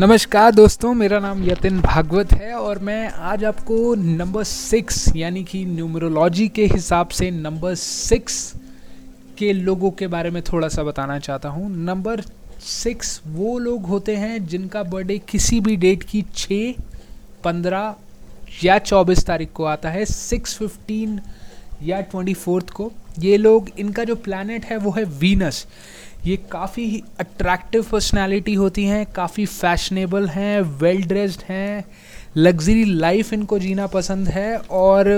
नमस्कार दोस्तों, मेरा नाम यतिन भागवत है और मैं आज आपको नंबर सिक्स, यानी कि न्यूमरोलॉजी के हिसाब से नंबर सिक्स के लोगों के बारे में थोड़ा सा बताना चाहता हूँ। नंबर सिक्स वो लोग होते हैं जिनका बर्थडे किसी भी डेट की छः पंद्रह या चौबीस तारीख को आता है। सिक्स फिफ्टीन या ट्वेंटी फोर्थ को, ये लोग, इनका जो प्लानट है, वो है वीनस ये काफ़ी अट्रैक्टिव पर्सनालिटी होती हैं, काफ़ी फैशनेबल हैं वेल ड्रेस्ड हैं लग्जरी लाइफ इनको जीना पसंद है और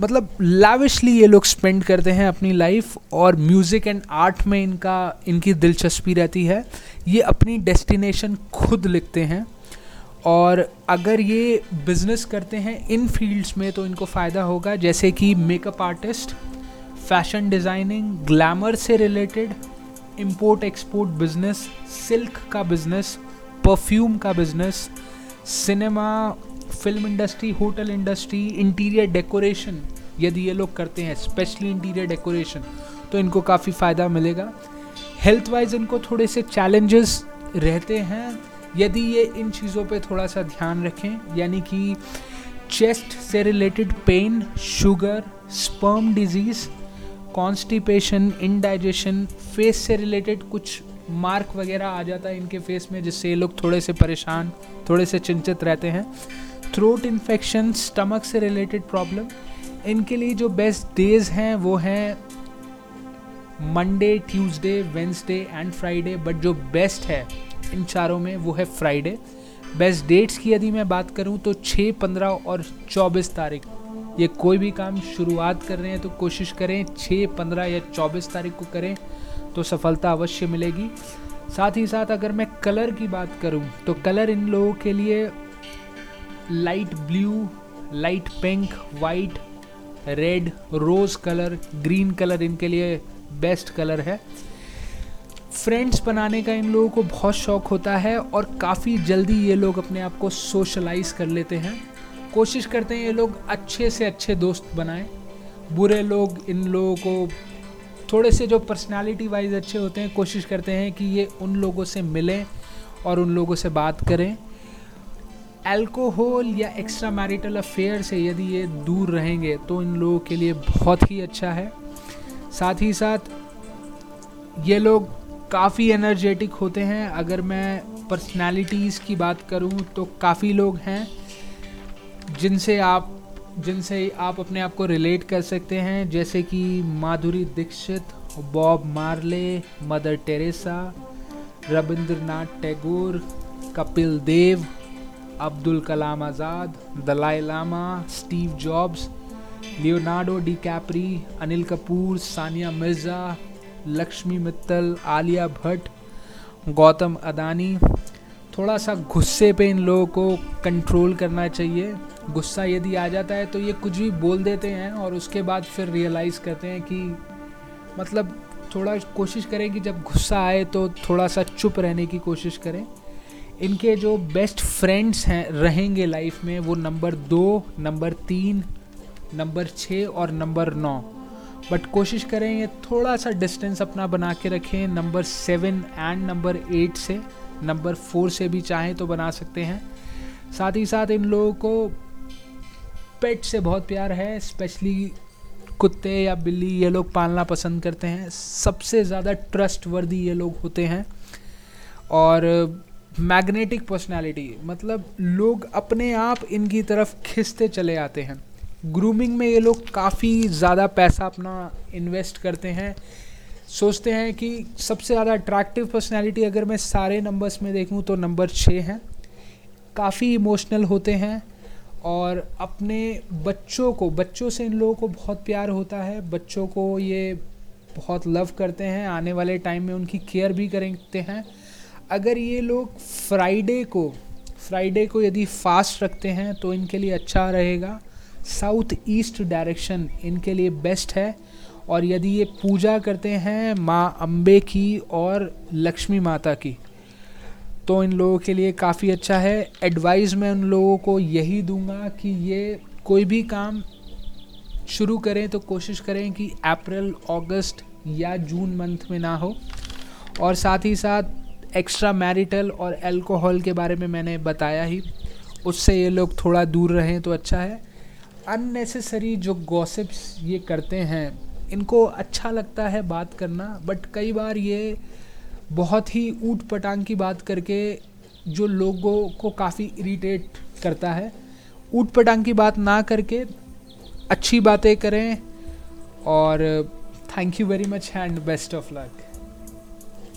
मतलब लाविशली ये लोग स्पेंड करते हैं अपनी लाइफ और म्यूज़िक एंड आर्ट में इनका, इनकी दिलचस्पी रहती है। ये अपनी डेस्टिनेशन खुद लिखते हैं। और अगर ये बिज़नेस करते हैं इन फील्ड्स में तो इनको फ़ायदा होगा, जैसे कि makeup artist fashion designing glamour से related import export business silk का बिज़नेस परफ्यूम का business cinema film industry hotel industry interior decoration यदि ये लोग करते हैं स्पेशली इंटीरियर डेकोरेशन तो इनको काफ़ी फ़ायदा मिलेगा। हेल्थ वाइज इनको थोड़े से चैलेंजेस रहते हैं। यदि ये इन चीज़ों पे थोड़ा सा ध्यान रखें, यानी कि चेस्ट से related pain sugar sperm disease constipation indigestion face से रिलेटेड कुछ मार्क वगैरह आ जाता है इनके फेस में, जिससे ये लोग थोड़े से परेशान, थोड़े से चिंतित रहते हैं। थ्रोट इन्फेक्शन स्टमक से रिलेटेड प्रॉब्लम इनके लिए जो बेस्ट डेज़ हैं, वो हैं Monday Tuesday Wednesday and Friday but जो बेस्ट है इन चारों में, वो है फ्राइडे बेस्ट डेट्स की यदि मैं बात करूँ तो छः पंद्रह और चौबीस तारीख. ये कोई भी काम शुरुआत कर रहे हैं तो कोशिश करें छः पंद्रह या चौबीस तारीख को करें तो सफलता अवश्य मिलेगी. साथ ही साथ अगर मैं कलर की बात करूँ तो कलर इन लोगों के लिए light blue light pink white red rose colour green colour इनके लिए बेस्ट कलर है. फ्रेंड्स बनाने का इन लोगों को बहुत शौक होता है और काफ़ी जल्दी ये लोग अपने आप को सोशलाइज कर लेते हैं। कोशिश करते हैं ये लोग अच्छे से अच्छे दोस्त बनाएँ। बुरे लोग इन लोगों को थोड़े से जो पर्सनालिटी वाइज अच्छे होते हैं, कोशिश करते हैं कि ये उन लोगों से मिलें और उन लोगों से बात करें। अल्कोहल या एक्स्ट्रा मैरिटल अफेयर से यदि ये दूर रहेंगे तो इन लोगों के लिए बहुत ही अच्छा है। साथ ही साथ ये लोग काफ़ी एनर्जेटिक होते हैं। अगर मैं पर्सनालिटीज़ की बात करूँ तो काफ़ी लोग हैं जिनसे आप जिनसे आप अपने आप को रिलेट कर सकते हैं। जैसे कि Madhuri Dixit, Bob Marley, Mother Teresa, Rabindranath Tagore, Kapil Dev, Abdul Kalam Azad, Dalai Lama, Steve Jobs, Leonardo DiCaprio, Anil Kapoor, Sania Mirza Lakshmi Mittal, Alia Bhatt, Gautam Adani. थोड़ा सा गुस्से पे इन लोगों को कंट्रोल करना चाहिए। गुस्सा यदि आ जाता है तो ये कुछ भी बोल देते हैं और उसके बाद फिर रियलाइज़ करते हैं कि मतलब थोड़ा कोशिश करें कि जब गुस्सा आए तो थोड़ा सा चुप रहने की कोशिश करें। इनके जो बेस्ट फ्रेंड्स हैं, रहेंगे लाइफ में, वो नंबर दो नंबर तीन नंबर छः और नंबर नौ। बट कोशिश करें ये थोड़ा सा डिस्टेंस अपना बना के रखें। Number seven and number eight से नंबर फोर से भी चाहें तो बना सकते हैं। साथ ही साथ इन लोगों को पेट से बहुत प्यार है स्पेशली कुत्ते या बिल्ली, ये लोग पालना पसंद करते हैं। सबसे ज़्यादा ट्रस्ट वर्दी ये लोग होते हैं। और मैग्नेटिक पर्सनालिटी मतलब लोग अपने आप इनकी तरफ़ खिंचते चले आते हैं। ग्रूमिंग में ये लोग काफ़ी ज़्यादा पैसा अपना इन्वेस्ट करते हैं। सोचते हैं कि सबसे ज़्यादा अट्रैक्टिव पर्सनैलिटी अगर मैं सारे नंबर्स में देखूँ तो नंबर छः हैं। काफ़ी इमोशनल होते हैं और अपने बच्चों को, बच्चों से इन लोगों को बहुत प्यार होता है। बच्चों को ये बहुत लव करते हैं, आने वाले टाइम में उनकी केयर भी करते हैं। अगर ये लोग फ्राइडे को फ्राइडे को यदि फास्ट रखते हैं तो इनके लिए अच्छा रहेगा। साउथ ईस्ट डायरेक्शन इनके लिए बेस्ट है। और यदि ये पूजा करते हैं माँ अम्बे की और लक्ष्मी माता की तो इन लोगों के लिए काफ़ी अच्छा है। एडवाइस मैं उन लोगों को यही दूँगा कि ये कोई भी काम शुरू करें तो कोशिश करें कि अप्रैल, अगस्त या जून मंथ में ना हो। और साथ ही साथ एक्स्ट्रा मैरिटल और अल्कोहल के बारे में मैंने बताया ही, उससे ये लोग थोड़ा दूर रहें तो अच्छा है। अननेसेसरी जो गॉसिप्स ये करते हैं, इनको अच्छा लगता है बात करना बट कई बार ये बहुत ही ऊट पटांग की बात करके जो लोगों को काफ़ी इरीटेट करता है ऊट पटांग की बात ना करके अच्छी बातें करें, और thank you very much and best of luck